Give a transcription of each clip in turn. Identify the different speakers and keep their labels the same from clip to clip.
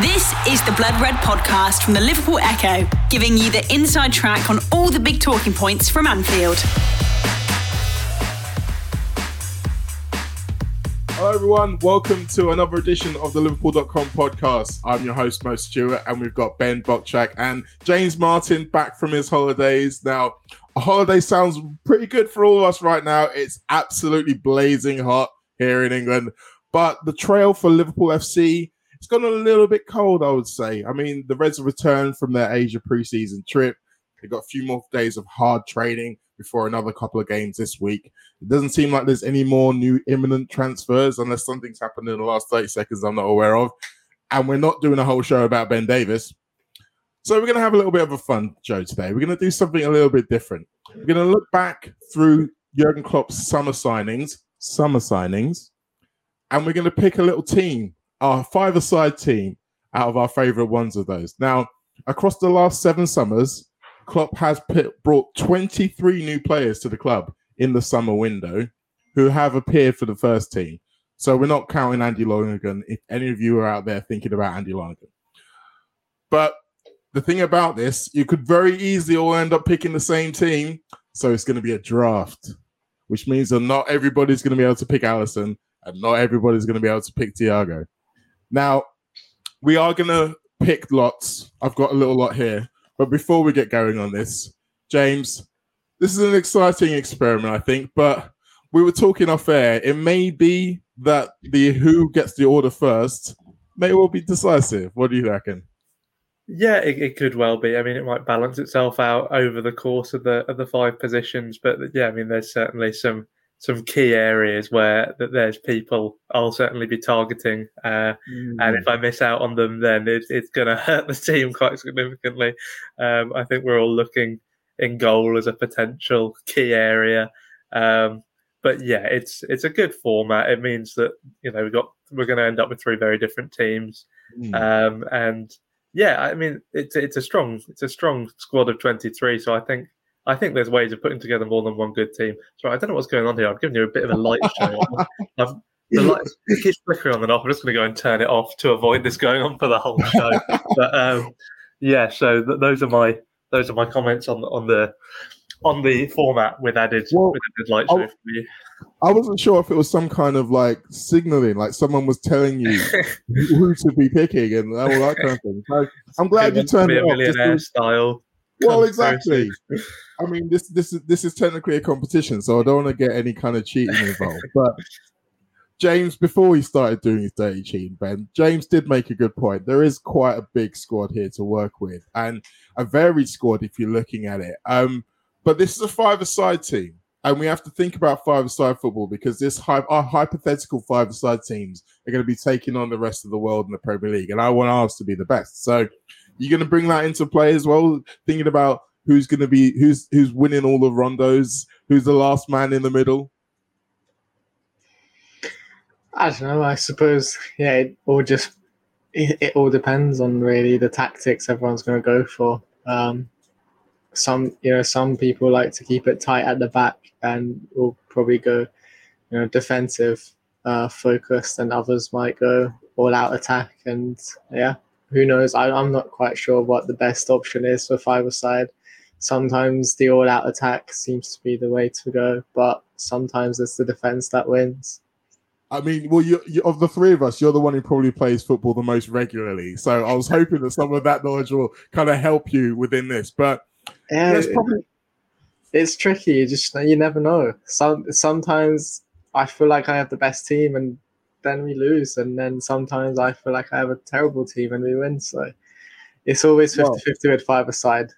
Speaker 1: This is the Blood Red podcast from the Liverpool Echo, giving you the inside track on all the big talking points from Anfield.
Speaker 2: Hello, everyone. Welcome to another edition of the Liverpool.com podcast. I'm your host, Mo Stewart, and we've got Ben Bokchak and James Martin back from his holidays. Now, a holiday sounds pretty good for all of us right now. It's absolutely blazing hot here in England, but the trail for Liverpool FC it's gone a little bit cold, I would say. I mean, the Reds have returned from their Asia preseason trip. They've got a few more days of hard training before another couple of games this week. It doesn't seem like there's any more new imminent transfers unless something's happened in the last 30 seconds I'm not aware of. And we're not doing a whole show about Ben Davies. So we're going to have a little bit of a fun show today. We're going to do something a little bit different. We're going to look back through Jurgen Klopp's summer signings, summer signings, and we're going to pick a little team, our five-a-side team, out of our favorite ones of those. Now, across the last seven summers, Klopp has brought 23 new players to the club in the summer window who have appeared for the first team. So we're not counting Andy Lonergan if any of you are out there thinking about Andy Lonergan. But the thing about this, you could very easily all end up picking the same team. So it's going to be a draft, which means that not everybody's going to be able to pick Alisson and not everybody's going to be able to pick Thiago. Now, we are going to pick lots. I've got a little lot here. But before we get going on this, James, this is an exciting experiment, I think. But we were talking off air. It may be that the who gets the order first may well be decisive. What do you reckon?
Speaker 3: Yeah, it, it, could well be. I mean, it might balance itself out over the course of the of the five positions, but yeah, I mean, there's certainly some some key areas where that there's people I'll certainly be targeting, uh, mm. and if I miss out on them, then it, it's going to hurt the team quite significantly. Um, I think we're all looking in goal as a potential key area. Um, but yeah, it's it's a good format. It means that you know we got we're going to end up with three very different teams, mm. um, and yeah, I mean it's it's a strong it's a strong squad of twenty three. So I think I think there's ways of putting together more than one good team. So I don't know what's going on here. I'm giving you a bit of a light show. I've, the light keeps flickering on and off. I'm just going to go and turn it off to avoid this going on for the whole show. but um, yeah, so th- those are my those are my comments on on the on the format with added well, with added light show I, for you.
Speaker 2: I wasn't sure if it was some kind of like signaling, like someone was telling you who to be picking and all that kind of thing. So I'm glad you turned it off.
Speaker 3: Millionaire style.
Speaker 2: Well, exactly. I mean, this this is this is technically a competition, so I don't want to get any kind of cheating involved. but James, before he started doing his dirty cheating, Ben, James did make a good point. There is quite a big squad here to work with, and a varied squad if you're looking at it. Um, but this is a five-a-side team, and we have to think about five-a-side football because this our hypothetical five-a-side teams are going to be taking on the rest of the world in the Premier League, and I want ours to be the best. So you're going to bring that into play as well, thinking about who's going to be who's who's winning all the rondos, who's the last man in the middle.
Speaker 4: I don't know. I suppose yeah, it all just it, it all depends on really the tactics everyone's going to go for. Um, some you know some people like to keep it tight at the back and will probably go you know defensive uh, focused, and others might go all out attack. And yeah, who knows? I, I'm not quite sure what the best option is for five side. Sometimes the all out attack seems to be the way to go, but sometimes it's the defense that wins.
Speaker 2: I mean, well, you, you, of the three of us, you're the one who probably plays football the most regularly. So I was hoping that some of that knowledge will kind of help you within this. But
Speaker 4: yeah, it's probably it's tricky. You just you never know. Some sometimes I feel like I have the best team, and then we lose. And then sometimes I feel like I have a terrible team and we win. So it's always 50 50 with five aside.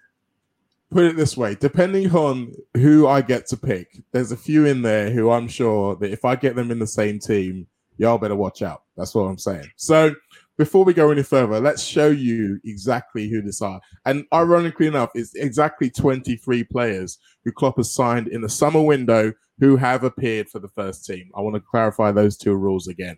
Speaker 2: Put it this way depending on who I get to pick, there's a few in there who I'm sure that if I get them in the same team, y'all better watch out. That's what I'm saying. So before we go any further, let's show you exactly who this are. And ironically enough, it's exactly 23 players who Klopp has signed in the summer window who have appeared for the first team. I want to clarify those two rules again.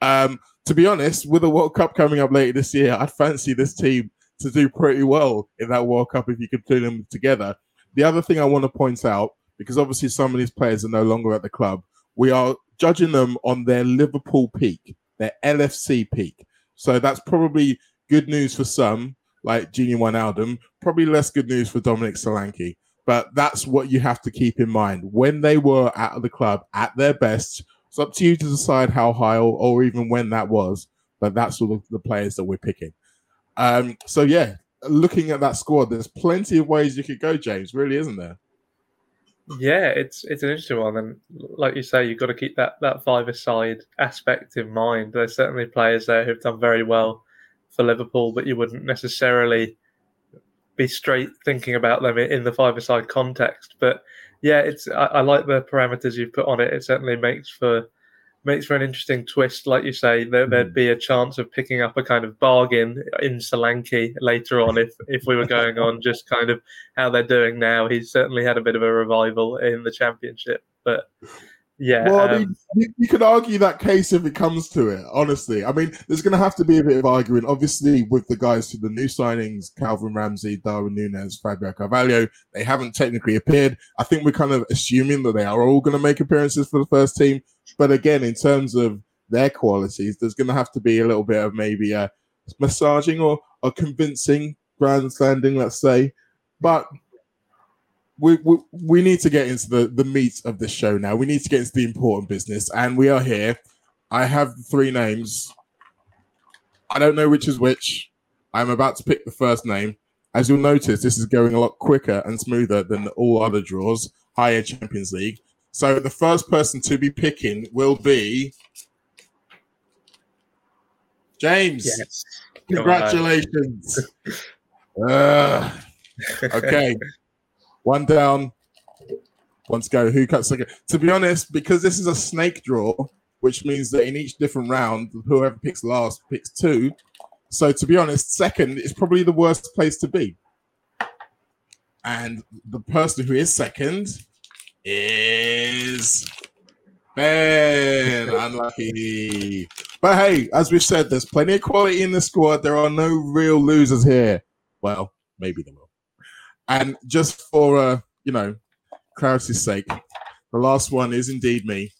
Speaker 2: Um, to be honest, with the World Cup coming up later this year, I'd fancy this team to do pretty well in that World Cup if you could put them together. The other thing I want to point out, because obviously some of these players are no longer at the club, we are judging them on their Liverpool peak, their LFC peak. So that's probably good news for some, like Gini Wijnaldum, probably less good news for Dominic Solanke. But that's what you have to keep in mind. When they were at the club at their best, it's up to you to decide how high or, or even when that was. But that's all the players that we're picking. Um, so yeah, looking at that squad, there's plenty of ways you could go, James. Really, isn't there?
Speaker 3: Yeah, it's it's an interesting one, and like you say, you've got to keep that that five-a-side aspect in mind. There's certainly players there who've done very well for Liverpool, but you wouldn't necessarily be straight thinking about them in the five-a-side context. But yeah, it's I, I like the parameters you've put on it. It certainly makes for makes for an interesting twist. Like you say, there, would hmm. be a chance of picking up a kind of bargain in Solanke later on if if we were going on just kind of how they're doing now. He's certainly had a bit of a revival in the championship, but yeah.
Speaker 2: Well, I mean, um, you, you, could argue that case if it comes to it, honestly. I mean, there's going to have to be a bit of arguing. Obviously, with the guys to the new signings, Calvin Ramsay, Darwin Nunez, Fabio Carvalho, they haven't technically appeared. I think we're kind of assuming that they are all going to make appearances for the first team. But again, in terms of their qualities, there's going to have to be a little bit of maybe a massaging or a convincing grandstanding, let's say. But we, we, we need to get into the, the meat of the show now. We need to get into the important business, and we are here. I have three names. I don't know which is which. I'm about to pick the first name. As you'll notice, this is going a lot quicker and smoother than all other draws, higher Champions League. So the first person to be picking will be James. Yes. Congratulations. uh, okay. One down. One to go. Who cuts second? To be honest, because this is a snake draw, which means that in each different round, whoever picks last picks two. So to be honest, second is probably the worst place to be. And the person who is second is Ben. Unlucky. But hey, as we've said, there's plenty of quality in the squad. There are no real losers here. Well, maybe there will. And just for uh, you know, clarity's sake, the last one is indeed me,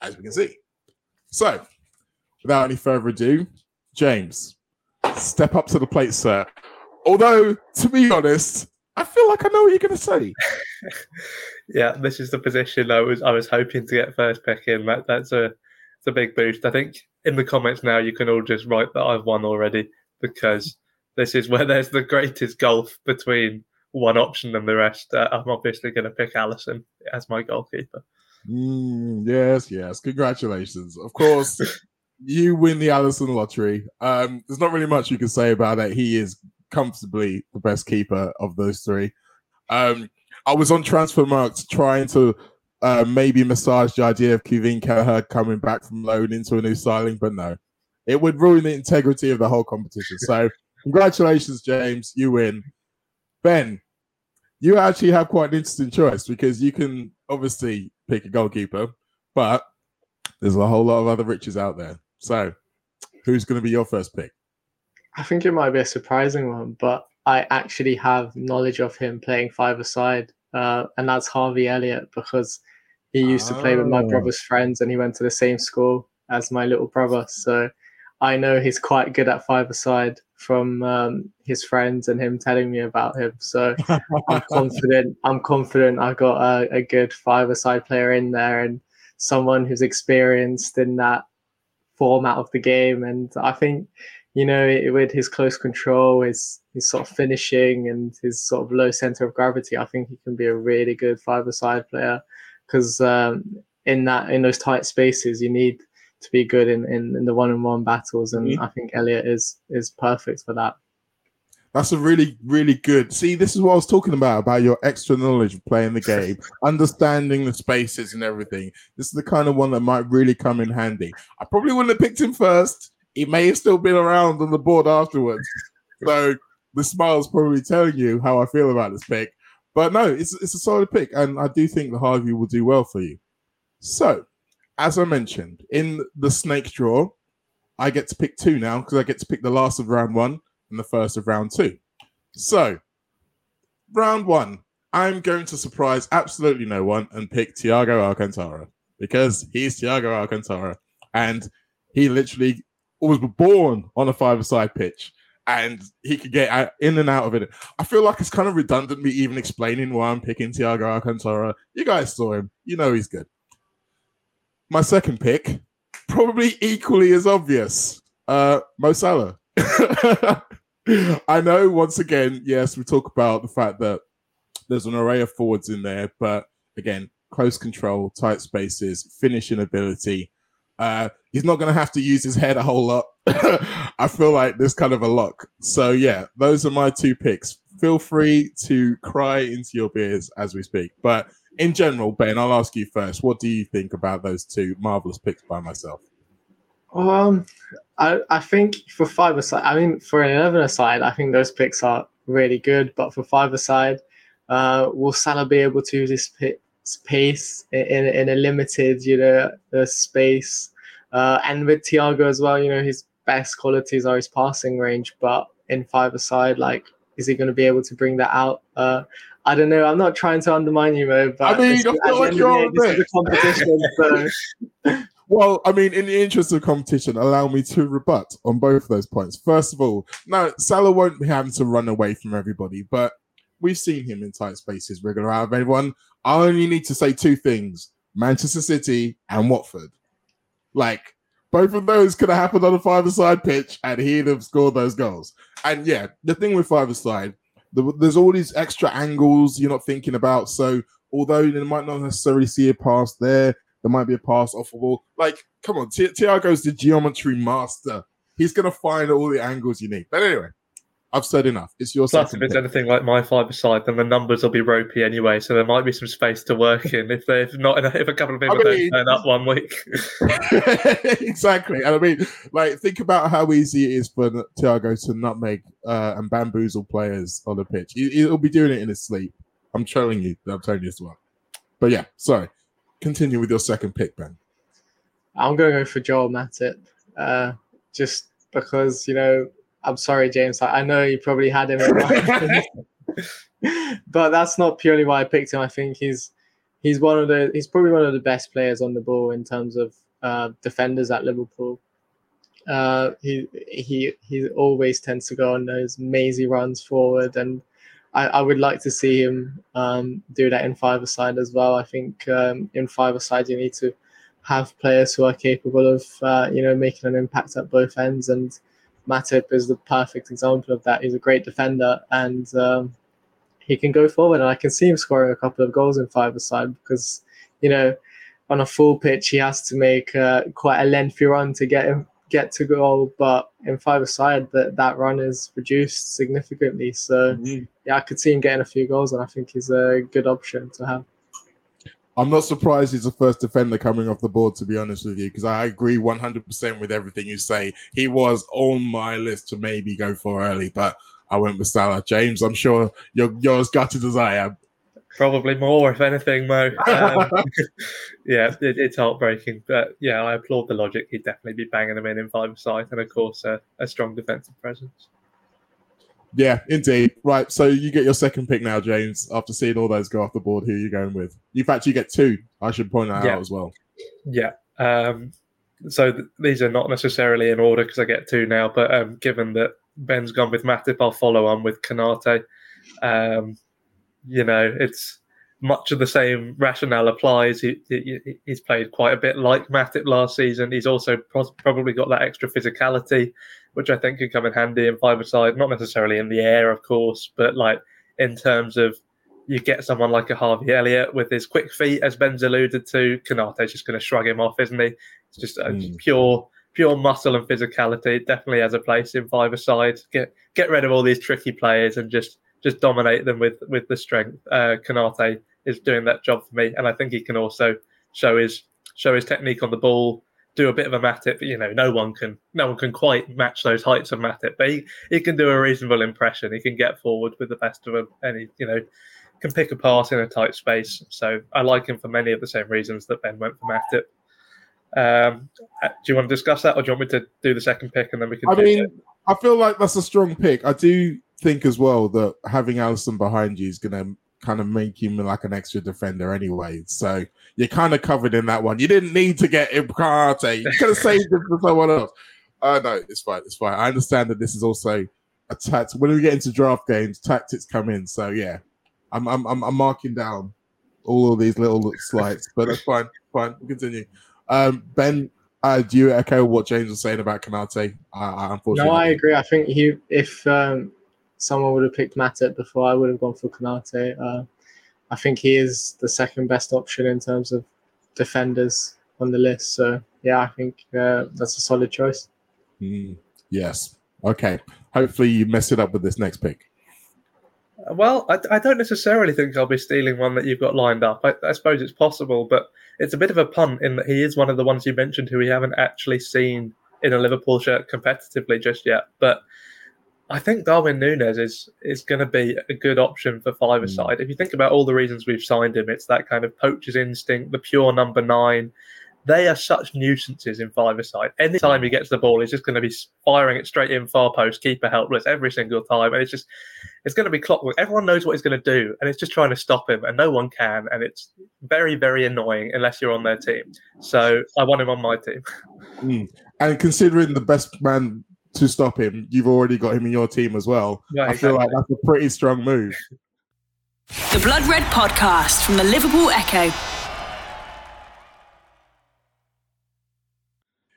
Speaker 2: as we can see. So, without any further ado, James, step up to the plate, sir. Although, to be honest, I feel like I know what you're going to say.
Speaker 3: yeah, this is the position I was I was hoping to get first pick in. That that's a it's a big boost. I think in the comments now you can all just write that I've won already because this is where there's the greatest gulf between one option and the rest. Uh, I'm obviously going to pick Alisson as my goalkeeper.
Speaker 2: Mm, yes, yes. Congratulations. Of course, you win the Alisson lottery. Um, there's not really much you can say about it. He is comfortably the best keeper of those three. Um, I was on Transfermarkt trying to uh, maybe massage the idea of Caoimhín Kelleher coming back from loan into a new signing, but no, it would ruin the integrity of the whole competition. So Congratulations, James. You win. Ben, you actually have quite an interesting choice because you can obviously pick a goalkeeper, but there's a whole lot of other riches out there. So, who's going to be your first pick?
Speaker 4: I think it might be a surprising one, but I actually have knowledge of him playing five-a-side, uh, and that's Harvey Elliott because he used oh. to play with my oh. brother's friends and he went to the same school as my little brother. So I know he's quite good at five-a-side from um, his friends and him telling me about him. So I'm confident. I'm confident. I got a, a good five-a-side player in there and someone who's experienced in that format of the game. And I think, you know, with his close control, his his sort of finishing, and his sort of low center of gravity, I think he can be a really good five-a-side player. Because um, in that in those tight spaces, you need to be good in, in, in the one on one battles, and mm-hmm. I think Elliott is is perfect for that.
Speaker 2: That's a really, really good. See, this is what I was talking about about your extra knowledge of playing the game, understanding the spaces and everything. This is the kind of one that might really come in handy. I probably wouldn't have picked him first. He may have still been around on the board afterwards. So the smile's probably telling you how I feel about this pick. But no, it's it's a solid pick, and I do think the Harvey will do well for you. So as I mentioned, in the snake draw, I get to pick two now because I get to pick the last of round one and the first of round two. So, round one, I'm going to surprise absolutely no one and pick Thiago Alcantara because he's Thiago Alcantara and he literally was born on a five-a-side pitch and he could get in and out of it. I feel like it's kind of redundant me even explaining why I'm picking Thiago Alcantara. You guys saw him. You know he's good. My second pick, probably equally as obvious, uh, Mo Salah. I know once again, yes, we talk about the fact that there's an array of forwards in there, but again, close control, tight spaces, finishing ability. Uh, he's not going to have to use his head a whole lot. I feel like there's kind of a lock. So yeah, those are my two picks. Feel free to cry into your beers as we speak. But in general, Ben, I'll ask you first. What do you think about those two marvelous picks by myself?
Speaker 4: Um, I I think for five aside, I mean for an eleven aside, I think those picks are really good. But for five aside, uh, will Salah be able to use his pace in in a limited, you know, uh, space? Uh, and with Thiago as well, you know, his best qualities are his passing range, but in five aside, like, is he going to be able to bring that out? Uh, I don't know. I'm not trying to undermine you, Mo, but
Speaker 2: I mean, this, like you're day, this is a competition. so. Well, I mean, in the interest of competition, allow me to rebut on both of those points. First of all, now Salah won't be having to run away from everybody, but we've seen him in tight spaces, wriggle of everyone. I only need to say two things: Manchester City and Watford. Like both of those could have happened on a five-a-side pitch, and he'd have scored those goals. And yeah, the thing with five-a-side, there's all these extra angles you're not thinking about. So although you might not necessarily see a pass there, there might be a pass off the ball. Like, come on, Thiago's the geometry master. He's gonna find all the angles you need. But anyway, I've said enough. It's your
Speaker 3: Plus, if it's pick. anything like my five side, then the numbers will be ropey anyway, so there might be some space to work in if they if not if a couple of people I mean, don't turn up one week.
Speaker 2: exactly, and I mean, like think about how easy it is for Thiago to nutmeg uh, and bamboozle players on the pitch. He, will be doing it in his sleep. I'm telling you. I'm telling you as well. But yeah, sorry. Continue with your second pick, Ben.
Speaker 4: I'm going to go for Joel Matip, uh, just because you know I'm sorry, James. I, know you probably had him in but that's not purely why I picked him. I think he's he's one of the he's probably one of the best players on the ball in terms of uh, defenders at Liverpool. Uh, he he he always tends to go on those mazy runs forward, and I, I would like to see him um, do that in five side as well. I think um, in five side you need to have players who are capable of uh, you know making an impact at both ends and Matip is the perfect example of that. He's a great defender and um, he can go forward. And I can see him scoring a couple of goals in five side because, you know, on a full pitch, he has to make uh, quite a lengthy run to get him get to goal. But in five side, that that run is reduced significantly. So mm-hmm. yeah, I could see him getting a few goals, and I think he's a good option to have.
Speaker 2: I'm not surprised he's the first defender coming off the board, to be honest with you, because I agree 100% with everything you say. He was on my list to maybe go for early, but I went with Salah. James, I'm sure you're, you're as gutted as I am.
Speaker 3: Probably more, if anything, Mo. Um, yeah, it, it's heartbreaking. But yeah, I applaud the logic. He'd definitely be banging them in in five side, and of course, uh, a strong defensive presence.
Speaker 2: Yeah, indeed. Right. So you get your second pick now, James. After seeing all those go off the board, who are you going with? In fact, you get two. I should point that yeah. out as well.
Speaker 3: Yeah. Um, so th- these are not necessarily in order because I get two now. But um, given that Ben's gone with Matip, I'll follow on with Konate. Um, you know, it's much of the same rationale applies. He, he, he's played quite a bit like Matip last season. He's also pro- probably got that extra physicality which I think could come in handy in five side, not necessarily in the air, of course, but like in terms of you get someone like a Harvey Elliott with his quick feet, as Ben's alluded to. Konate's just going to shrug him off, isn't he? It's just mm. pure, pure muscle and physicality. It Definitely has a place in five side. Get get rid of all these tricky players and just just dominate them with with the strength. Uh, Konate is doing that job for me, and I think he can also show his show his technique on the ball do a bit of a Matip. But you know, no one can no one can quite match those heights of Matip, but he, he can do a reasonable impression. He can get forward with the best of them, and he you know can pick a pass in a tight space. So I like him for many of the same reasons that Ben went for Matip. Um, uh, do you want to discuss that, or do you want me to do the second pick and then we can?
Speaker 2: I mean, it? I feel like that's a strong pick. I do think as well that having Allison behind you is going to kind of make him like an extra defender anyway. So you're kind of covered in that one. You didn't need to get Konate. You could have saved him for someone else. Uh, no, it's fine. It's fine. I understand that this is also a tactic. When we get into draft games, tactics come in. So yeah, I'm I'm I'm, I'm marking down all of these little slides, but that's fine. Fine. We'll continue. Um, ben, uh, do you echo what James was saying about Konate? I, I unfortunately,
Speaker 4: no, I agree. I think he, if um, someone would have picked Matip before, I would have gone for Konate. Uh, I think he is the second best option in terms of defenders on the list. So yeah, I think uh, that's a solid choice.
Speaker 2: Mm, yes. Okay. Hopefully you mess it up with this next pick.
Speaker 3: Well, I, I, don't necessarily think I'll be stealing one that you've got lined up. I, I, suppose it's possible, but it's a bit of a punt in that he is one of the ones you mentioned who we haven't actually seen in a Liverpool shirt competitively just yet. But I think Darwin Nunez is is going to be a good option for five side. Mm. If you think about all the reasons we've signed him, it's that kind of poacher's instinct, the pure number nine, they are such nuisances in five-a-side. Anytime he gets the ball, he's just going to be firing it straight in far post, keeper helpless every single time. And it's just, it's going to be clockwork. Everyone knows what he's going to do, and it's just trying to stop him, and no one can. And it's very, very annoying unless you're on their team. So I want him on my team.
Speaker 2: Mm. And considering the best man to stop him, you've already got him in your team as well. Yeah, I exactly. feel like that's a pretty strong move.
Speaker 1: The Blood Red Podcast from the Liverpool Echo.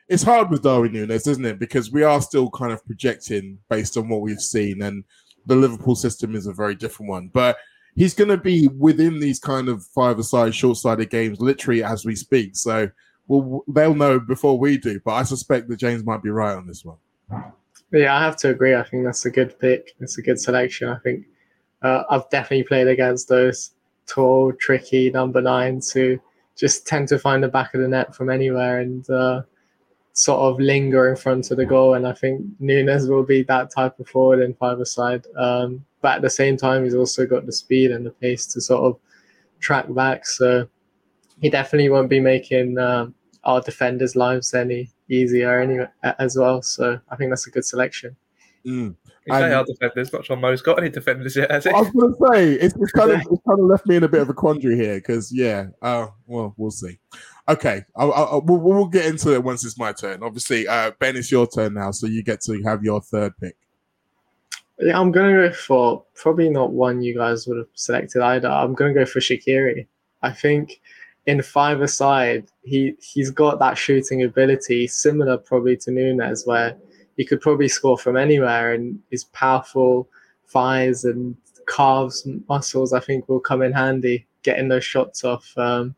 Speaker 2: it's hard with Darwin Nunez, isn't it? Because we are still kind of projecting based on what we've seen, and the Liverpool system is a very different one. But he's going to be within these kind of five-a-side, short-sided games, literally as we speak. So, well, they'll know before we do. But I suspect that James might be right on this one.
Speaker 4: Yeah, I have to agree. I think that's a good pick. It's a good selection. I think uh, I've definitely played against those tall, tricky number nines who just tend to find the back of the net from anywhere and. Uh, sort of linger in front of the goal. And I think Nunez will be that type of forward in five side. Um, but at the same time, he's also got the speed and the pace to sort of track back. So he definitely won't be making um, our defenders' lives any easier anyway as well. So I think that's a good selection.
Speaker 2: Mm.
Speaker 3: our defenders. Not sure Mo's got any defenders yet, has he?
Speaker 2: I was going to say it's, it's kind of it's kind of left me in a bit of a quandary here because yeah, uh, well, we'll see. Okay, I'll, I'll, we'll, we'll, get into it once it's my turn. Obviously, uh, Ben, it's your turn now, so you get to have your third pick.
Speaker 4: Yeah, I'm going to go for probably not one you guys would have selected either. I'm going to go for Shaqiri. I think in five aside, he he's got that shooting ability similar probably to Nunez, where he could probably score from anywhere, and his powerful thighs and calves muscles I think will come in handy getting those shots off. Um,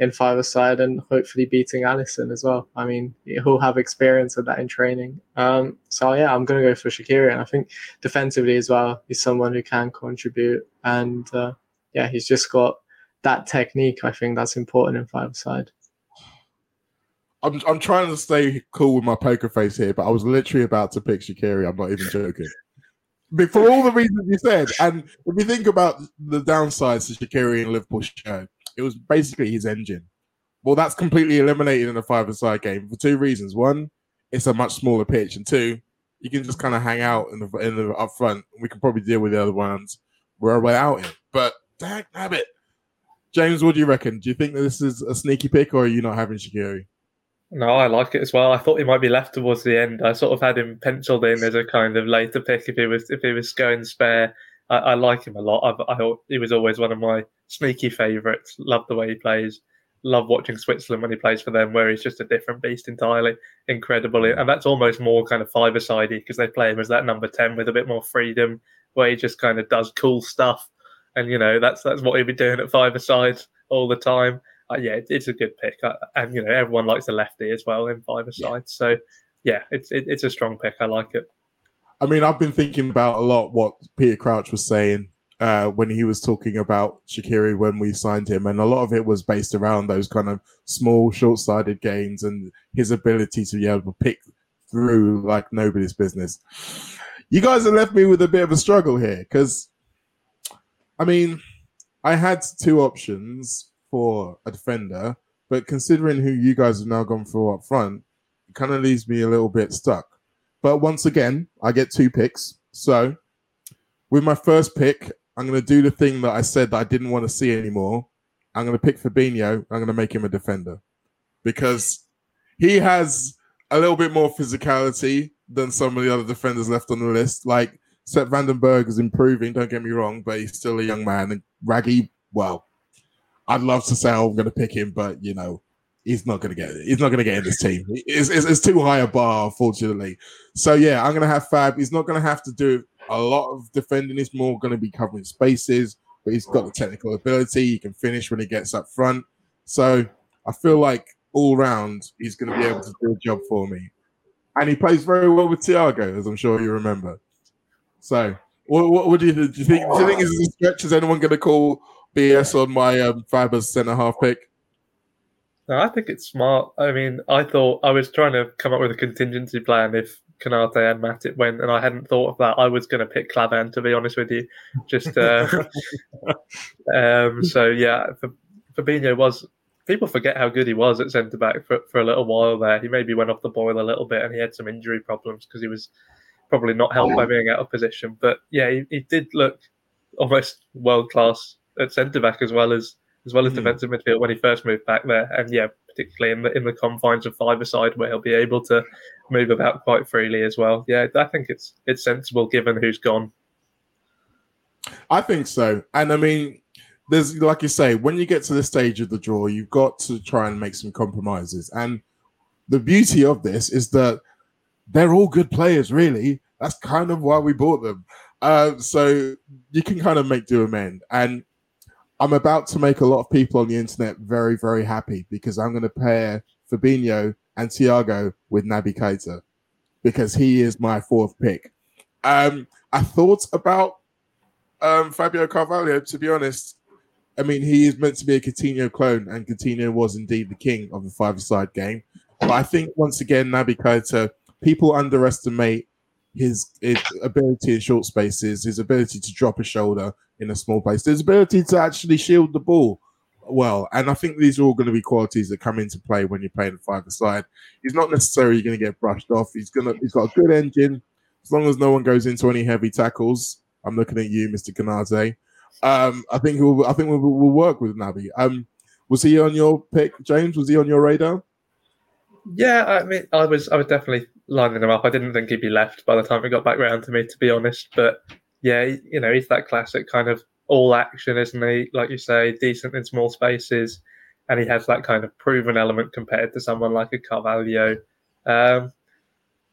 Speaker 4: in five side and hopefully beating Alisson as well. I mean, he'll have experience of that in training. Um, so yeah, I'm going to go for Shaqiri, and I think defensively as well, he's someone who can contribute, and uh, yeah, he's just got that technique. I think that's important in five side.
Speaker 2: I'm I'm trying to stay cool with my poker face here, but I was literally about to pick Shaqiri. I'm not even joking. For all the reasons you said, and if you think about the downsides to Shaqiri and Liverpool show, it was basically his engine. Well, that's completely eliminated in a five-a-side game for two reasons. One, it's a much smaller pitch, and two, you can just kind of hang out in the in the up front. We can probably deal with the other ones we're out in. But dang it, James, what do you reckon? Do you think that this is a sneaky pick, or are you not having Shaqiri?
Speaker 3: No, I like it as well. I thought he might be left towards the end. I sort of had him penciled in as a kind of later pick if he was if he was going spare. I, I like him a lot. I, I thought he was always one of my sneaky favourites. Love the way he plays. Love watching Switzerland when he plays for them, where he's just a different beast entirely. Incredible, and that's almost more kind of five-a-sidey because they play him as that number ten with a bit more freedom, where he just kind of does cool stuff. And you know that's that's what he'd be doing at five-a-side all the time. Uh, yeah, it, it's a good pick, uh, and you know everyone likes the lefty as well in five-a-side. Yeah. So yeah, it's it, it's a strong pick. I like it.
Speaker 2: I mean, I've been thinking about a lot what Peter Crouch was saying uh, when he was talking about Shaqiri when we signed him, and a lot of it was based around those kind of small, short-sighted games and his ability to be able to pick through like nobody's business. You guys have left me with a bit of a struggle here because, I mean, I had two options for a defender, but considering who you guys have now gone for up front, it kind of leaves me a little bit stuck. But once again, I get two picks. So with my first pick, I'm going to do the thing that I said that I didn't want to see anymore. I'm going to pick Fabinho. I'm going to make him a defender because he has a little bit more physicality than some of the other defenders left on the list. Like Sepp van den Berg is improving, don't get me wrong, but he's still a young man. And Raggy, well, I'd love to say oh, I'm going to pick him, but you know, he's not going to get. He's not going to get in this team. It's, it's, it's, too high a bar, unfortunately. So yeah, I'm going to have Fab. He's not going to have to do a lot of defending. He's more going to be covering spaces, but he's got the technical ability. He can finish when he gets up front. So I feel like all round he's going to be able to do a job for me. And he plays very well with Thiago, as I'm sure you remember. So, what, what, what do, you, do you think? Do you think is a stretch? Is anyone going to call BS on my um, Fabers centre half pick?
Speaker 3: No, I think it's smart. I mean, I thought I was trying to come up with a contingency plan if Konate and Matip went, and I hadn't thought of that. I was going to pick Klavan, to be honest with you. Just uh, um, so yeah, Fabinho was. People forget how good he was at centre back for, for a little while there. He maybe went off the boil a little bit, and he had some injury problems because he was probably not helped by being out of position. But yeah, he, he did look almost world class at centre back as well as as well as mm. defensive midfield when he first moved back there. And yeah, particularly in the in the confines of five side where he'll be able to move about quite freely as well. Yeah, I think it's it's sensible given who's gone.
Speaker 2: I think so, and I mean, there's like you say, when you get to the stage of the draw, you've got to try and make some compromises. And the beauty of this is that they're all good players, really. That's kind of why we bought them. Uh, so you can kind of make do amend. And I'm about to make a lot of people on the internet very, very happy because I'm going to pair Fabinho and Thiago with Naby Keita because he is my fourth pick. Um, I thought about um, Fabio Carvalho, to be honest. I mean, he is meant to be a Coutinho clone, and Coutinho was indeed the king of the five-side game. But I think once again, Naby Keita, people underestimate his, his ability in short spaces, his ability to drop a shoulder in a small place, his ability to actually shield the ball well. And I think these are all going to be qualities that come into play when you're playing five side. He's not necessarily going to get brushed off. He's gonna he's got a good engine. As long as no one goes into any heavy tackles, I'm looking at you, Mr. Konate. Um, I think we'll, I think we'll, we'll work with Naby. Um, was he on your pick, James? Was he on your radar?
Speaker 3: Yeah, I mean, I was I was definitely lining him up. I didn't think he'd be left by the time it got back round to me, to be honest. But yeah, you know, he's that classic kind of all action, isn't he? Like you say, decent in small spaces, and he has that kind of proven element compared to someone like a Carvalho. Um,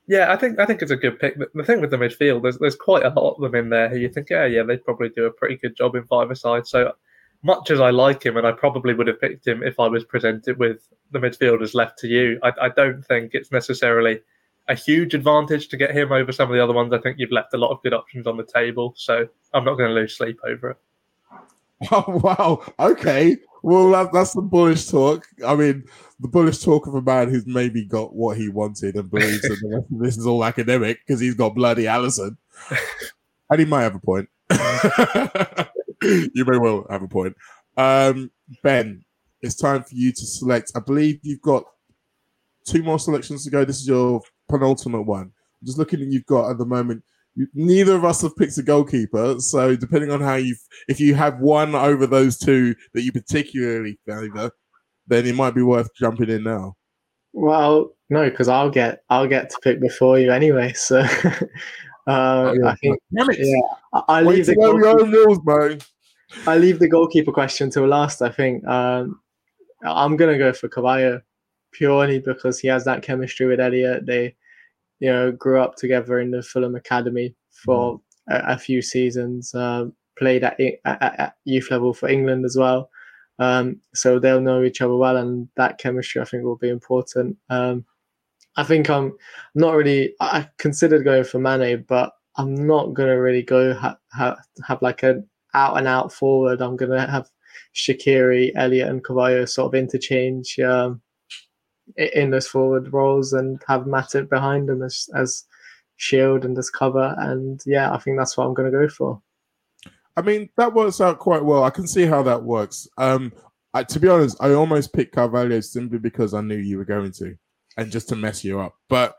Speaker 3: yeah, I think I think it's a good pick. The thing with the midfield, there's there's quite a lot of them in there who you think, yeah, yeah, they'd probably do a pretty good job in five side. So much as I like him, and I probably would have picked him if I was presented with the midfielders left to you, I, I don't think it's necessarily a huge advantage to get him over some of the other ones. I think you've left a lot of good options on the table, so I'm not going to lose sleep over it.
Speaker 2: Oh wow! Okay, well that, that's the bullish talk. I mean, the bullish talk of a man who's maybe got what he wanted and believes that the rest of this is all academic because he's got bloody Alisson. and he might have a point. you may well have a point. Um, ben, it's time for you to select. I believe you've got two more selections to go. This is your penultimate one. Just looking at you've got at the moment. You, neither of us have picked a goalkeeper, so depending on how you, if you have one over those two that you particularly favour, then it might be worth jumping in now.
Speaker 4: Well, no, because I'll get I'll get to pick before you anyway. So uh, oh, yeah. I think yeah, I, I leave the goalkeeper, rules, man. I leave the goalkeeper question till last. I think um, I'm gonna go for Carvalho purely because he has that chemistry with Elliott. They you know, grew up together in the Fulham Academy for mm. a, a, few seasons, uh, played at, at, at, youth level for England as well. Um, so they'll know each other well, and that chemistry I think will be important. Um, I think I'm not really. I considered going for Mane, but I'm not gonna really go ha- ha- have like an out and out forward. I'm gonna have Shaqiri, Elliott, and Carvalho sort of interchange. Um, in those forward roles and have Matip behind him as as shield and as cover. And yeah, I think that's what I'm going to go for.
Speaker 2: I mean, that works out quite well. I can see how that works. Um, I, to be honest, I almost picked Carvalho simply because I knew you were going to, and just to mess you up. But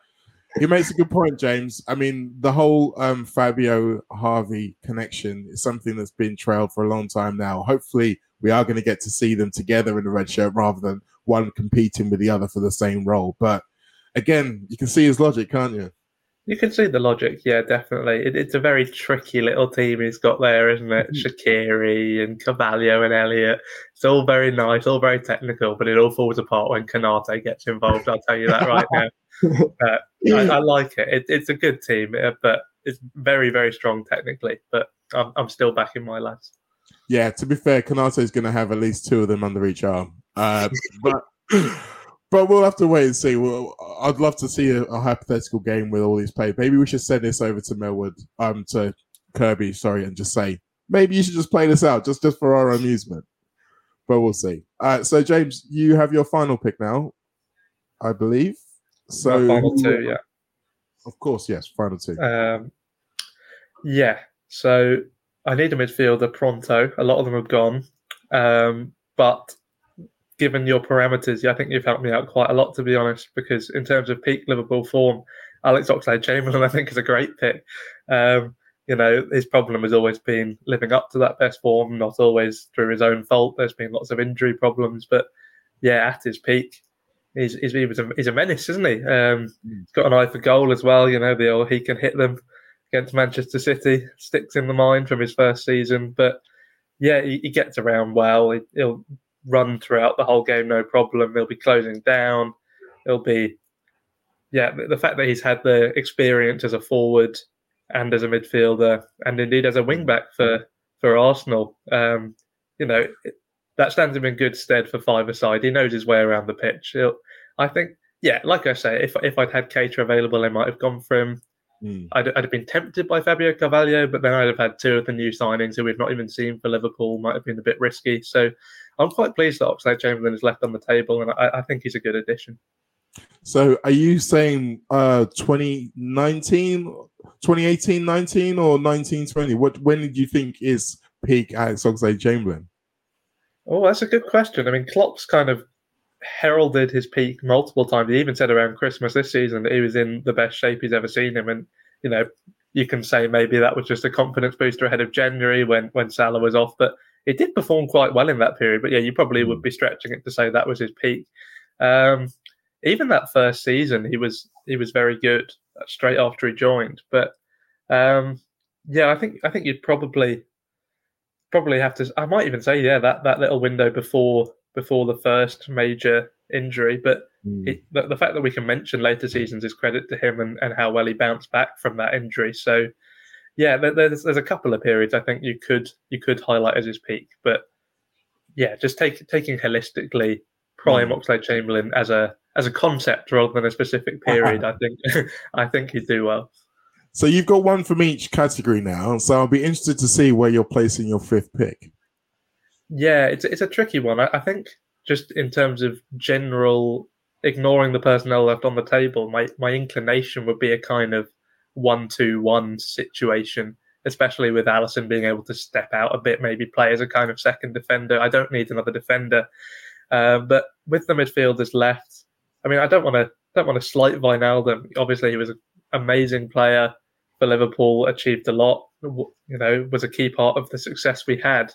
Speaker 2: he makes a good point, James. I mean, the whole um, Fabio Harvey connection is something that's been trailed for a long time now. Hopefully, we are going to get to see them together in the red shirt rather than one competing with the other for the same role. But again, you can see his logic, can't you?
Speaker 3: You can see the logic, yeah, definitely. It, it's a very tricky little team he's got there, isn't it? Mm-hmm. Shaqiri and Carvalho and Elliott. It's all very nice, all very technical, but it all falls apart when Konate gets involved. I'll tell you that right now. Uh, I, I, like it. it. It's a good team, uh, but it's very, very strong technically. But I'm, I'm still backing my lads.
Speaker 2: Yeah, to be fair, Konate is going to have at least two of them under each arm. Uh, but but we'll have to wait and see. Well, I'd love to see a, a, hypothetical game with all these players. Maybe we should send this over to Melwood, um, to Kirkby, sorry, and just say maybe you should just play this out just just for our amusement. But we'll see. Uh, so James, you have your final pick now, I believe. So
Speaker 3: My final two, yeah.
Speaker 2: Of course, yes, final two.
Speaker 3: Um, yeah. So I need a midfielder pronto. A lot of them have gone, um, but given your parameters, I think you've helped me out quite a lot, to be honest, because in terms of peak Liverpool form, Alex Oxlade Chamberlain, I think, is a great pick. Um, you know, his problem has always been living up to that best form, not always through his own fault. There's been lots of injury problems, but yeah, at his peak, he's, he's, he was a, he's a menace, isn't he? Um, mm. He's got an eye for goal as well. You know, the old, he can hit them against Manchester City, sticks in the mind from his first season. But yeah, he, he gets around well. He, will run throughout the whole game, no problem. He'll be closing down. He'll be, yeah, the fact that he's had the experience as a forward and as a midfielder, and indeed as a wing back for for Arsenal, um, you know, that stands him in good stead for five-a-side. He knows his way around the pitch. He'll, I think, yeah, like I say, if if I'd had Keita available, I might have gone for him. Mm. I'd, I'd, have been tempted by Fabio Carvalho, but then I'd have had two of the new signings who we've not even seen for Liverpool. Might have been a bit risky. So I'm quite pleased that Oxlade Chamberlain is left on the table, and I, I think he's a good addition.
Speaker 2: So are you saying uh 2019, 2018, 19 or 1920? What when did you think is peak Alex Oxlade Chamberlain?
Speaker 3: Oh, that's a good question. I mean, Klopp's kind of heralded his peak multiple times. He even said around Christmas this season that he was in the best shape he's ever seen him. And, you know, you can say maybe that was just a confidence booster ahead of January when, when Salah was off. But it did perform quite well in that period. But yeah, you probably would hmm. be stretching it to say that was his peak. Um, even that first season, he was he was very good straight after he joined. But um, yeah, I think I think you'd probably probably have to. I might even say yeah that that little window before before the first major injury. But mm. the, the, fact that we can mention later seasons is credit to him and, and how well he bounced back from that injury. So yeah, there's there's a couple of periods I think you could you could highlight as his peak, but yeah, just take, taking holistically prime mm. Oxlade Chamberlain as a as a concept rather than a specific period. I think I think he'd do well.
Speaker 2: So you've got one from each category now. So I'll be interested to see where you're placing your fifth pick.
Speaker 3: Yeah, it's it's a tricky one. I, I think just in terms of general ignoring the personnel left on the table, my my inclination would be a kind of one two one situation, especially with Alisson being able to step out a bit, maybe play as a kind of second defender. I don't need another defender, uh, but with the midfielders left, I mean, I don't want to don't want to slight Wijnaldum. Obviously, he was an amazing player for Liverpool, achieved a lot. You know, was a key part of the success we had.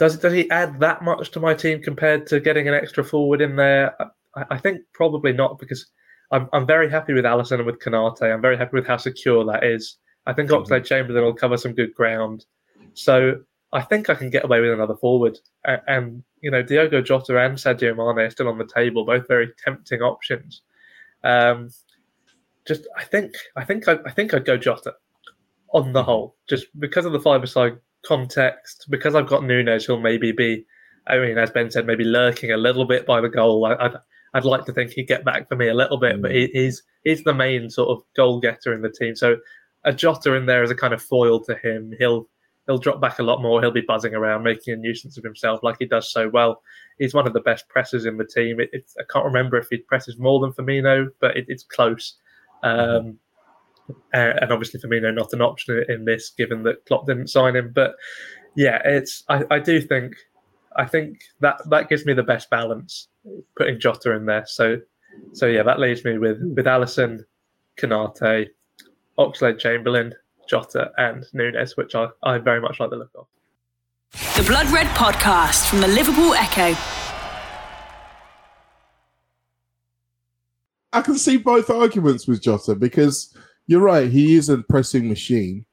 Speaker 3: Does does he add that much to my team compared to getting an extra forward in there? I, I think probably not because I'm, I'm very happy with Alisson and with Konate. I'm very happy with how secure that is. I think mm-hmm. Oxlade Chamberlain will cover some good ground. So I think I can get away with another forward. And, and, you know, Diogo Jota and Sadio Mane are still on the table, both very tempting options. Um, just I think I think I, I think I'd go Jota on the whole, just because of the five-a-side context, because I've got Nunez, who'll maybe be, I mean, as Ben said, maybe lurking a little bit by the goal. I, would I'd like to think he'd get back for me a little bit, but he, mm. he's he's the main sort of goal getter in the team. So a Jota in there as a kind of foil to him. He'll he'll drop back a lot more. He'll be buzzing around, making a nuisance of himself like he does so well. He's one of the best pressers in the team. It, I can't remember if he presses more than Firmino, but it, it's close. Um, Uh, and obviously Firmino not an option in this, given that Klopp didn't sign him. But yeah, it's I, I do think I think that that gives me the best balance putting Jota in there. So so yeah, that leaves me with with Alisson, Konate, Oxlade Chamberlain, Jota, and Nunez, which I, I very much like the look of.
Speaker 1: The Blood Red Podcast from the Liverpool Echo.
Speaker 2: I can see both arguments with Jota because you're right. He is a pressing machine,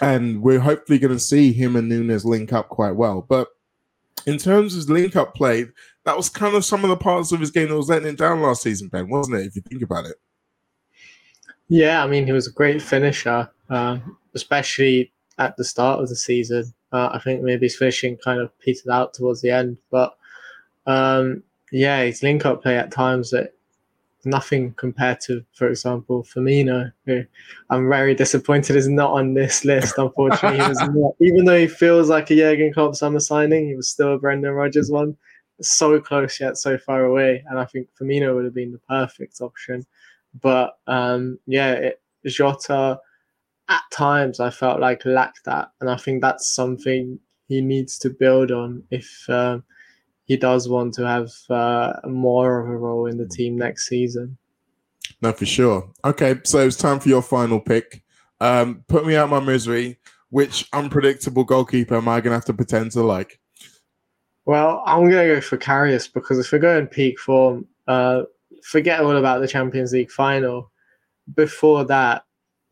Speaker 2: and we're hopefully going to see him and Nunez link up quite well. But in terms of his link up play, that was kind of some of the parts of his game that was letting it down last season, Ben, wasn't it? If you think about it.
Speaker 4: Yeah, I mean, he was a great finisher, uh, especially at the start of the season. Uh, I think maybe his finishing kind of petered out towards the end, but um, yeah, his link up play at times that nothing compared to, for example, Firmino, who I'm very disappointed is not on this list. Unfortunately, he was not. Even though he feels like a Jurgen Klopp summer signing, he was still a Brendan Rodgers one. So close yet so far away, and I think Firmino would have been the perfect option. But um, yeah, it, Jota at times I felt like lacked that, and I think that's something he needs to build on if. Um, he does want to have uh, more of a role in the team next season.
Speaker 2: No, for sure. Okay, so it's time for your final pick. Um, put me out my misery. Which unpredictable goalkeeper am I going to have to pretend to like?
Speaker 4: Well, I'm going to go for Karius because if we go in peak form, uh, forget all about the Champions League final. Before that,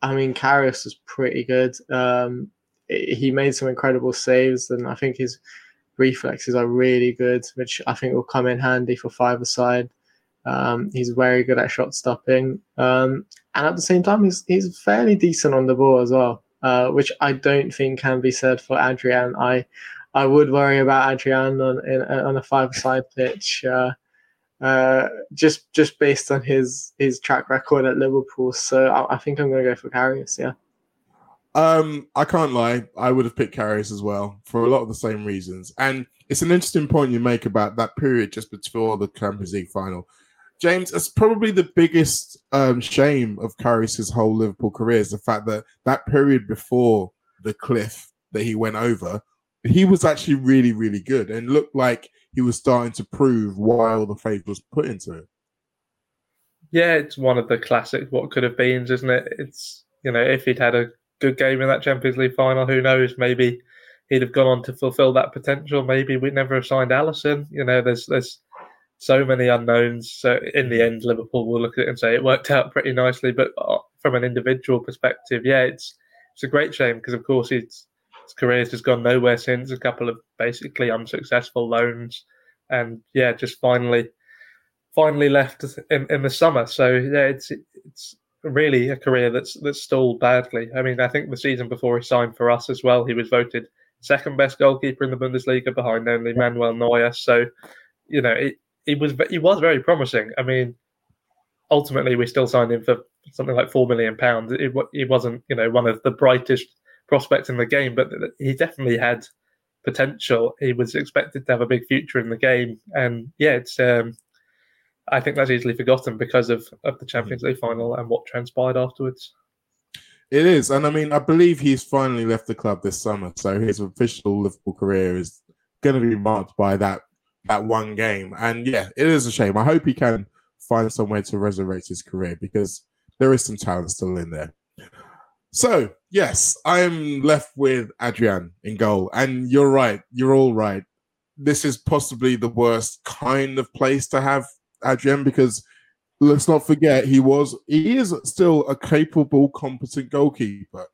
Speaker 4: I mean, Karius was pretty good. Um, he made some incredible saves, and I think his reflexes are really good, which I think will come in handy for five aside. Um, he's very good at shot stopping, um, and at the same time, he's he's fairly decent on the ball as well, uh, which I don't think can be said for Adrian. I I would worry about Adrian on in, on a five side pitch, uh, uh, just just based on his his track record at Liverpool. So I, I think I'm going to go for Karius. Yeah.
Speaker 2: Um, I can't lie. I would have picked Karius as well for a lot of the same reasons. And it's an interesting point you make about that period just before the Champions League final. James, it's probably the biggest um, shame of Karius' whole Liverpool career is the fact that that period before the cliff that he went over, he was actually really, really good and looked like he was starting to prove why all the faith was put into it.
Speaker 3: Yeah, it's one of the classic what could have been, isn't it? It's you know, if he'd had a good game in that Champions League final. Who knows? Maybe he'd have gone on to fulfil that potential. Maybe we'd never have signed Alisson. You know, there's there's so many unknowns. So in the end, Liverpool will look at it and say it worked out pretty nicely. But uh, from an individual perspective, yeah, it's it's a great shame because of course his his career has gone nowhere since. A couple of basically unsuccessful loans, and yeah, just finally finally left in, in the summer. So yeah, it's it's really a career that's that's stalled badly. I mean, I think the season before he signed for us as well, he was voted second best goalkeeper in the Bundesliga behind only Manuel Neuer. So, you know, it, he was he was very promising. I mean, ultimately, we still signed him for something like four million pounds. It, he wasn't, you know, one of the brightest prospects in the game, but he definitely had potential. He was expected to have a big future in the game, and yeah, it's um, I think that's easily forgotten because of, of the hmm. Champions League final and what transpired afterwards.
Speaker 2: It is, and I mean, I believe he's finally left the club this summer, so his official Liverpool career is going to be marked by that that one game. And yeah, it is a shame. I hope he can find some way to resurrect his career because there is some talent still in there. So yes, I am left with Adrian in goal, and you're right. You're all right. This is possibly the worst kind of place to have Adrian because let's not forget he was he is still a capable, competent goalkeeper,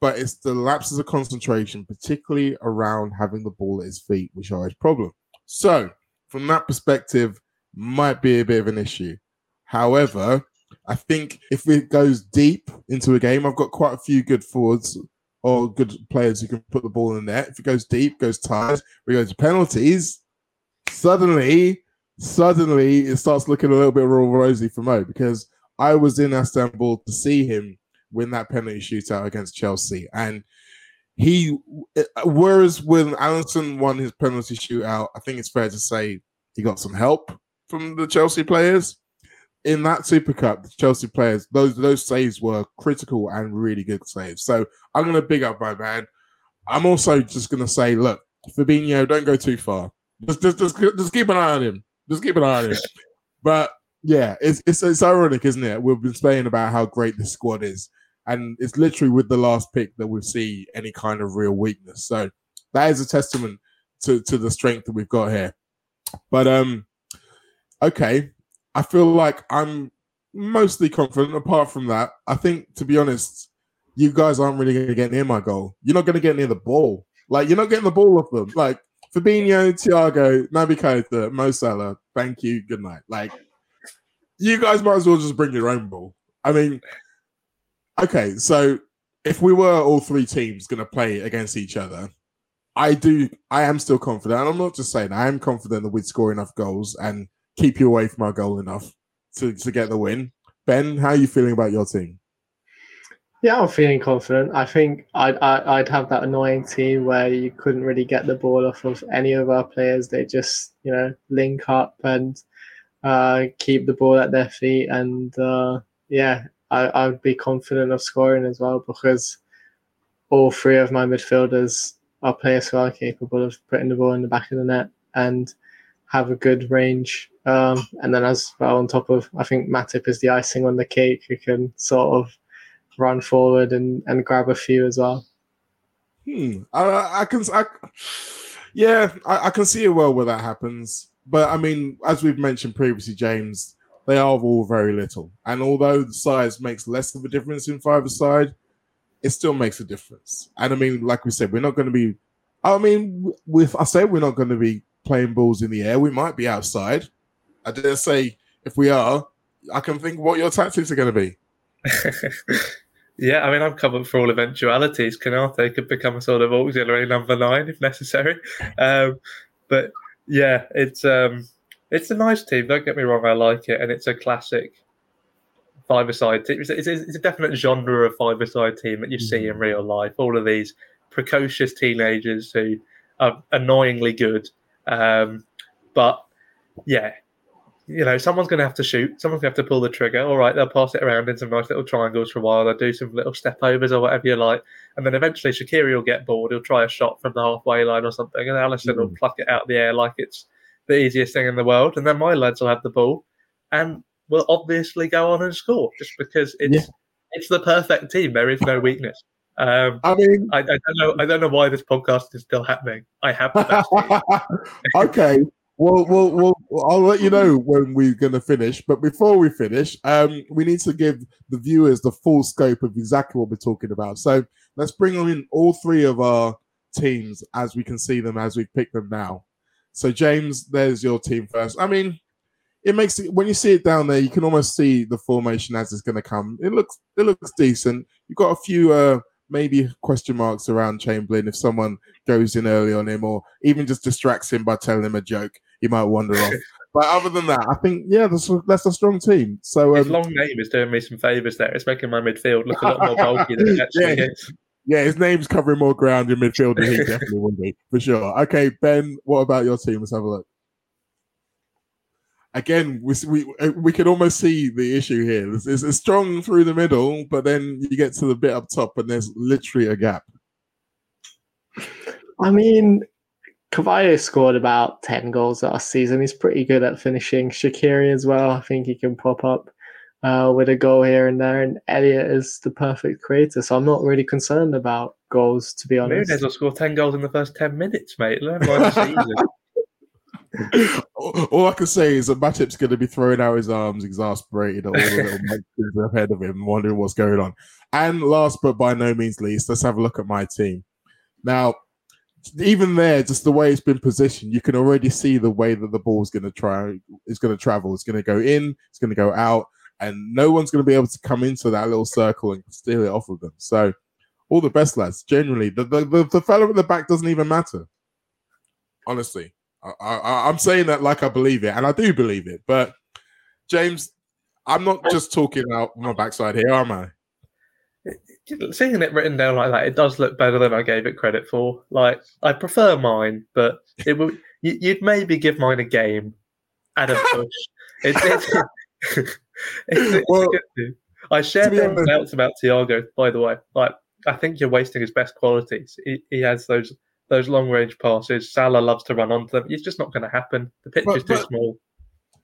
Speaker 2: but it's the lapses of concentration, particularly around having the ball at his feet, which are his problem. So, from that perspective, might be a bit of an issue. However, I think if it goes deep into a game, I've got quite a few good forwards or good players who can put the ball in the net. If it goes deep, goes tight, we go to penalties, suddenly suddenly it starts looking a little bit rosy for Mo because I was in Istanbul to see him win that penalty shootout against Chelsea. And he, whereas when Alisson won his penalty shootout, I think it's fair to say he got some help from the Chelsea players. In that Super Cup, the Chelsea players, those those saves were critical and really good saves. So I'm going to big up my man. I'm also just going to say, look, Fabinho, don't go too far. Just, just, just, just keep an eye on him. Just keep an eye on it. But yeah, it's, it's it's ironic, isn't it? We've been saying about how great this squad is, and it's literally with the last pick that we see any kind of real weakness. So that is a testament to to the strength that we've got here. But um, okay, I feel like I'm mostly confident. Apart from that, I think to be honest, you guys aren't really going to get near my goal. You're not going to get near the ball. Like you're not getting the ball off them. Like Fabinho, Thiago, Naby Keita, Mo Salah. Thank you. Good night. Like you guys might as well just bring your own ball. I mean, okay, so if we were all three teams going to play against each other, I do. I am still confident. And I'm not just saying. I am confident that we'd score enough goals and keep you away from our goal enough to, to get the win. Ben, how are you feeling about your team?
Speaker 4: Yeah, I'm feeling confident. I think I'd, I'd have that annoying team where you couldn't really get the ball off of any of our players. They just, you know, link up and uh, keep the ball at their feet. And uh, yeah, I, I would be confident of scoring as well because all three of my midfielders are players who are capable of putting the ball in the back of the net and have a good range. Um, and then as well on top of, I think Matip is the icing on the cake who can sort of run forward and, and grab a few as well.
Speaker 2: Hmm. I, I can, I, yeah, I, I can see a world where that happens. But I mean, as we've mentioned previously, James, they are all very little. And although the size makes less of a difference in five side, it still makes a difference. And I mean, like we said, we're not going to be. I mean, with I say we're not going to be playing balls in the air. We might be outside. I dare say if we are, I can think what your tactics are going to be.
Speaker 3: yeah, I mean, I'm covered for all eventualities. Konate could become a sort of auxiliary number nine if necessary. Um, but yeah, it's um, it's a nice team. Don't get me wrong, I like it, and it's a classic five-a-side team. It's, it's, it's, a definite genre of five-a-side team that you see in mm-hmm. real life. All of these precocious teenagers who are annoyingly good, um, but yeah, you know, someone's going to have to shoot. Someone's going to have to pull the trigger. All right, they'll pass it around in some nice little triangles for a while. They'll do some little step overs or whatever you like. And then eventually Shaqiri will get bored. He'll try a shot from the halfway line or something. And Alisson mm. will pluck it out of the air like it's the easiest thing in the world. And then my lads will have the ball and will obviously go on and score just because it's yeah. it's the perfect team. There is no weakness. Um, I mean, I, I, don't know. I don't know why this podcast is still happening. I have
Speaker 2: okay, well, well, well, I'll let you know when we're going to finish. But before we finish, um, we need to give the viewers the full scope of exactly what we're talking about. So let's bring in all three of our teams as we can see them as we pick them now. So James, there's your team first. I mean, it makes it when you see it down there, you can almost see the formation as it's going to come. It looks it looks decent. You've got a few uh, maybe question marks around Chamberlain if someone goes in early on him or even just distracts him by telling him a joke he might wander off. But other than that, I think yeah, that's a, that's a strong team. So
Speaker 3: um, his long name is doing me some favors there. It's making my midfield look a lot more bulky than it actually
Speaker 2: yeah.
Speaker 3: is.
Speaker 2: Yeah, his name's covering more ground in midfield than he definitely will be for sure. Okay, Ben, what about your team? Let's have a look. Again, we we uh, we can almost see the issue here. It's, it's, it's strong through the middle, but then you get to the bit up top, and there's literally a gap.
Speaker 4: I mean, Carvalho scored about 10 goals last season. He's pretty good at finishing. Shaqiri as well. I think he can pop up uh, with a goal here and there. And Elliott is the perfect creator. So I'm not really concerned about goals, to be honest.
Speaker 3: Nunez will score 10 goals in the first 10 minutes, mate. Learn by the
Speaker 2: season. all I can say is that Matip's going to be throwing out his arms, exasperated at all the little ahead of him, wondering what's going on. And last but by no means least, let's have a look at my team. Now, even there, just the way it's been positioned, you can already see the way that the ball is going to try is going to travel. It's going to go in, it's going to go out, and no one's going to be able to come into that little circle and steal it off of them. So, all the best, lads. Generally, the the, the, the fellow at the back doesn't even matter. Honestly, I, I, I'm saying that like I believe it, and I do believe it. But James, I'm not just talking out my backside here, am I?
Speaker 3: Seeing it written down like that, it does look better than I gave it credit for. Like I prefer mine, but it would you'd maybe give mine a game and a push. it's, it's, it's, well, I share the doubts about Thiago. By the way, like I think you're wasting his best qualities. He, he has those those long range passes. Salah loves to run onto them. It's just not going to happen. The pitch but, is too but, small.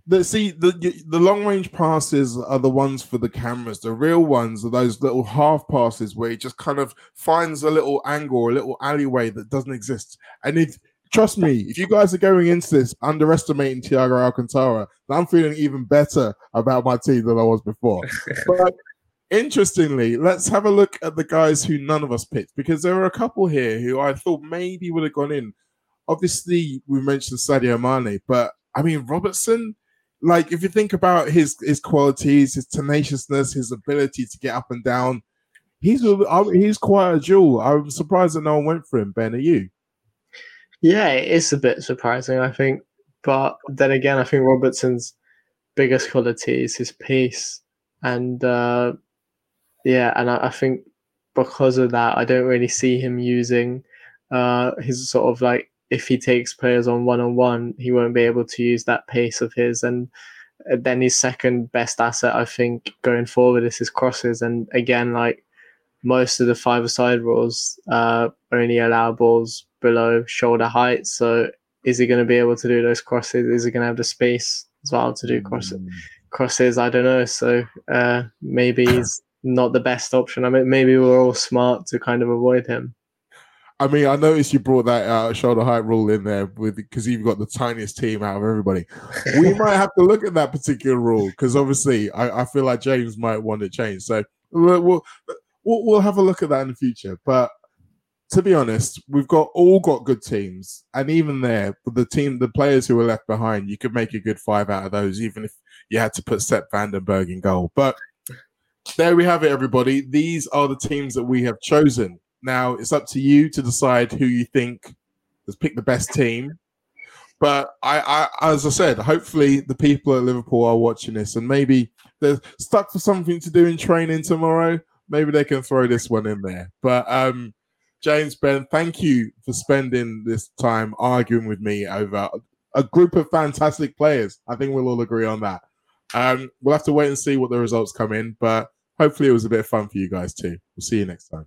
Speaker 2: The see the the long range passes are the ones for the cameras. The real ones are those little half passes where he just kind of finds a little angle, or a little alleyway that doesn't exist. And if trust me, if you guys are going into this underestimating Thiago Alcantara, I'm feeling even better about my team than I was before. but interestingly, let's have a look at the guys who none of us picked because there were a couple here who I thought maybe would have gone in. Obviously, we mentioned Sadio Mane, but I mean Robertson. Like, if you think about his his qualities, his tenaciousness, his ability to get up and down, he's he's quite a jewel. I'm surprised that no one went for him. Ben, are you?
Speaker 4: Yeah, it is a bit surprising, I think. But then again, I think Robertson's biggest quality is his pace. And uh, yeah, and I, I, think because of that, I don't really see him using uh, his sort of like if he takes players on one on one, he won't be able to use that pace of his. And then his second best asset, I think, going forward is his crosses. And again, like most of the five-a-side rules uh, only allow balls below shoulder height. So is he going to be able to do those crosses? Is he going to have the space as well to do crosses? Mm. Crosses, I don't know. So uh, maybe he's not the best option. I mean, maybe we're all smart to kind of avoid him.
Speaker 2: I mean, I noticed you brought that uh, shoulder height rule in there with because you've got the tiniest team out of everybody. We might have to look at that particular rule because obviously I, I, feel like James might want it changed. So we'll, we'll we'll, have a look at that in the future. But to be honest, we've got all got good teams, and even there, the team, the players who were left behind, you could make a good five out of those, even if you had to put Sepp van den Berg in goal. But there we have it, everybody. These are the teams that we have chosen. Now it's up to you to decide who you think has picked the best team. But I, I, as I said, hopefully the people at Liverpool are watching this, and maybe they're stuck for something to do in training tomorrow maybe they can throw this one in there. But um, James Ben, thank you for spending this time arguing with me over a group of fantastic players. I think we'll all agree on that. Um, we'll have to wait and see what the results come in, but hopefully it was a bit of fun for you guys too. We'll see you next time.